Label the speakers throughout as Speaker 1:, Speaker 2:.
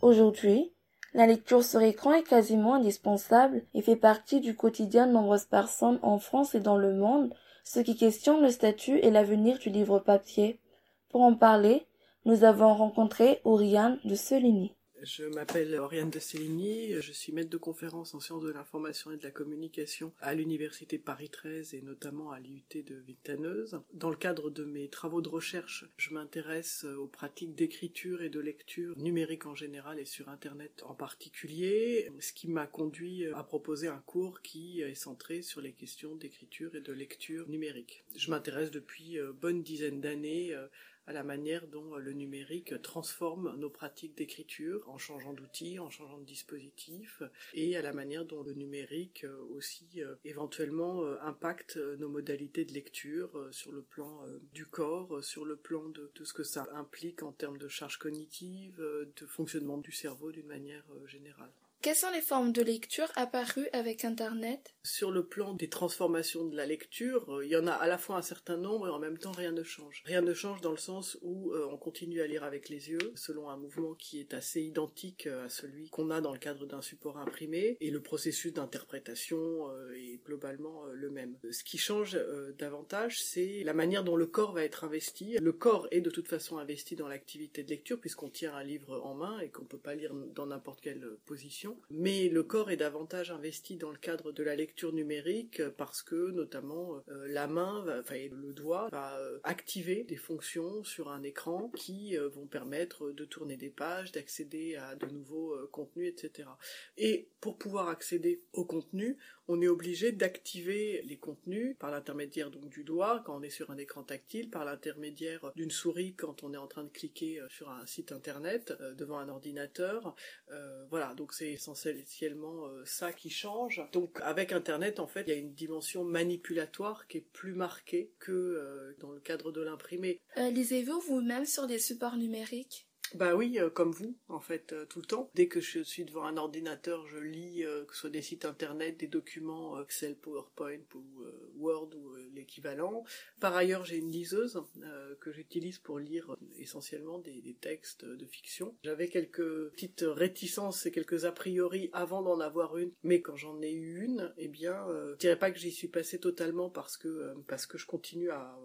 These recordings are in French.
Speaker 1: Aujourd'hui, la lecture sur écran est quasiment indispensable et fait partie du quotidien de nombreuses personnes en France et dans le monde, ce qui questionne le statut et l'avenir du livre papier. Pour en parler, nous avons rencontré Oriane de Celigny.
Speaker 2: Je m'appelle Oriane de Céligny, je suis maître de conférence en sciences de l'information et de la communication à l'université Paris 13 et notamment à l'IUT de Vitaneuse. Dans le cadre de mes travaux de recherche, je m'intéresse aux pratiques d'écriture et de lecture numérique en général et sur Internet en particulier, ce qui m'a conduit à proposer un cours qui est centré sur les questions d'écriture et de lecture numérique. Je m'intéresse depuis euh, bonne dizaine d'années euh, à la manière dont euh, le numérique transforme nos pratiques d'écriture en changeant d'outils, en changeant de dispositif, et à la manière dont le numérique euh, aussi euh, éventuellement impacte nos modalités de lecture sur le plan du corps, sur le plan de, tout ce que ça implique en termes de charge cognitive, de fonctionnement du cerveau d'une manière générale.
Speaker 1: Quelles sont les formes de lecture apparues avec Internet?
Speaker 2: Sur le plan des transformations de la lecture, euh, il y en a à la fois un certain nombre et en même temps rien ne change. Rien ne change dans le sens où euh, on continue à lire avec les yeux, selon un mouvement qui est assez identique euh, à celui qu'on a dans le cadre d'un support imprimé, et le processus d'interprétation est globalement le même. Ce qui change davantage, c'est la manière dont le corps va être investi. Le corps est de toute façon investi dans l'activité de lecture puisqu'on tient un livre en main et qu'on peut pas lire dans n'importe quelle position mais le corps est davantage investi dans le cadre de la lecture numérique parce que notamment euh, la main, enfin le doigt, va euh, activer des fonctions sur un écran qui euh, vont permettre de tourner des pages, d'accéder à de nouveaux contenus, etc. Et pour pouvoir accéder au contenu, on est obligé d'activer les contenus par l'intermédiaire donc du doigt quand on est sur un écran tactile, par l'intermédiaire d'une souris quand on est en train de cliquer sur un site internet devant un ordinateur. voilà, donc c'est essentiellement euh, ça qui change. Donc avec Internet, en fait, il y a une dimension manipulatoire qui est plus marquée que euh, dans le cadre de l'imprimé.
Speaker 1: Euh, lisez-vous vous-même sur des supports numériques?
Speaker 2: Bah oui, euh, comme vous, en fait, euh, tout le temps. Dès que je suis devant un ordinateur, je lis euh, que ce soit des sites internet, des documents Excel, PowerPoint ou Word ou l'équivalent. Par ailleurs, j'ai une liseuse que j'utilise pour lire essentiellement des, textes de fiction. J'avais quelques petites réticences et quelques a priori avant d'en avoir une, mais quand j'en ai eu une, eh bien, je dirais pas que j'y suis passé totalement parce que parce que je continue à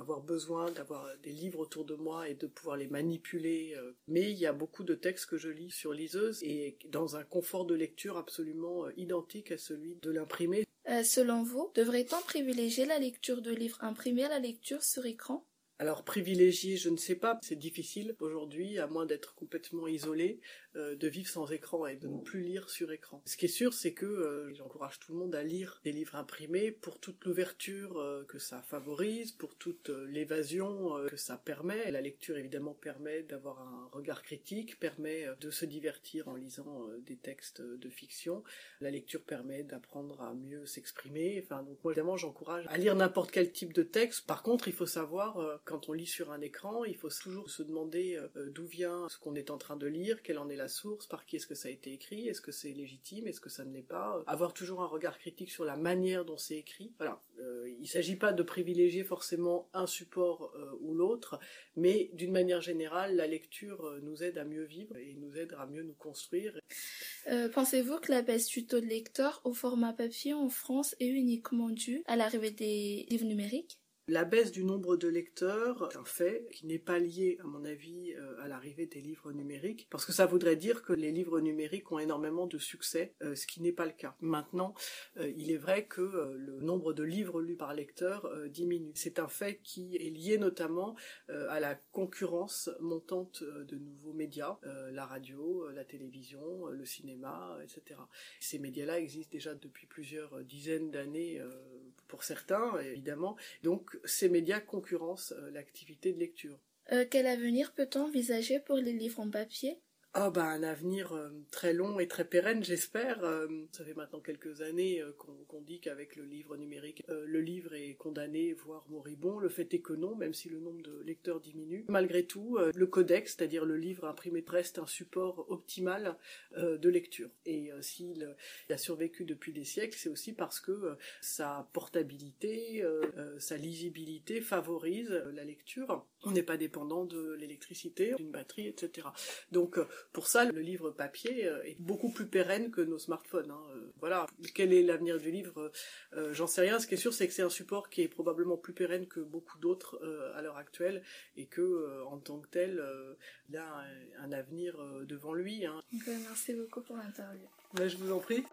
Speaker 2: avoir besoin d'avoir des livres autour de moi et de pouvoir les manipuler. Euh. Mais il y a beaucoup de textes que je lis sur liseuse et dans un confort de lecture absolument euh, identique à celui de l'imprimé.
Speaker 1: Euh, selon vous, devrait-on privilégier la lecture de livres imprimés à la lecture sur écran?
Speaker 2: Alors privilégier, je ne sais pas, c'est difficile aujourd'hui, à moins d'être complètement isolé, euh, de vivre sans écran et de ne plus lire sur écran. Ce qui est sûr, c'est que euh, j'encourage tout le monde à lire des livres imprimés pour toute l'ouverture euh, que ça favorise, pour toute l'évasion que ça permet. La lecture évidemment permet d'avoir un regard critique, permet de se divertir en lisant des textes de fiction. La lecture permet d'apprendre à mieux s'exprimer. Enfin donc moi évidemment j'encourage à lire n'importe quel type de texte. Par contre, il faut savoir quand on lit sur un écran, il faut toujours se demander euh, d'où vient ce qu'on est en train de lire, quelle en est source, par qui est-ce que ça a été écrit, est-ce que c'est légitime, est-ce que ça ne l'est pas. Avoir toujours un regard critique sur la manière dont c'est écrit. Voilà. Euh, il ne s'agit pas de privilégier forcément un support euh, ou l'autre, mais d'une manière générale, la lecture nous aide à mieux vivre et nous aide à mieux nous construire.
Speaker 1: Pensez-vous que la baisse du taux de lecteurs au format papier en France est uniquement due à l'arrivée des livres numériques?
Speaker 2: La baisse du nombre de lecteurs est un fait qui n'est pas lié, à mon avis, euh, à l'arrivée des livres numériques, parce que ça voudrait dire que les livres numériques ont énormément de succès, euh, ce qui n'est pas le cas. Maintenant, euh, il est vrai que le nombre de livres lus par lecteur diminue. C'est un fait qui est lié notamment à la concurrence montante de nouveaux médias, la radio, la télévision, le cinéma, etc. Ces médias-là existent déjà depuis plusieurs dizaines d'années pour certains, évidemment. Donc ces médias concurrencent euh, l'activité de lecture.
Speaker 1: Euh, quel avenir peut-on envisager pour les livres en papier?
Speaker 2: Ah bah un avenir euh, très long et très pérenne, j'espère. Euh, ça fait maintenant quelques années euh, qu'on dit qu'avec le livre numérique, le livre est condamné, voire moribond. Le fait est que non, même si le nombre de lecteurs diminue. Malgré tout, le codex, c'est-à-dire le livre imprimé, reste un support optimal de lecture. Et s'il a survécu depuis des siècles, c'est aussi parce que sa portabilité, sa lisibilité favorise la lecture. On n'est pas dépendant de l'électricité, d'une batterie, etc. Donc pour ça, le livre papier euh, est beaucoup plus pérenne que nos smartphones. Hein. Euh, voilà. Quel est l'avenir du livre euh, J'en sais rien. Ce qui est sûr, c'est que c'est un support qui est probablement plus pérenne que beaucoup d'autres à l'heure actuelle et que, en tant que tel, il a un, avenir devant lui. Hein.
Speaker 1: merci beaucoup pour l'interview.
Speaker 2: Ben, je vous en prie.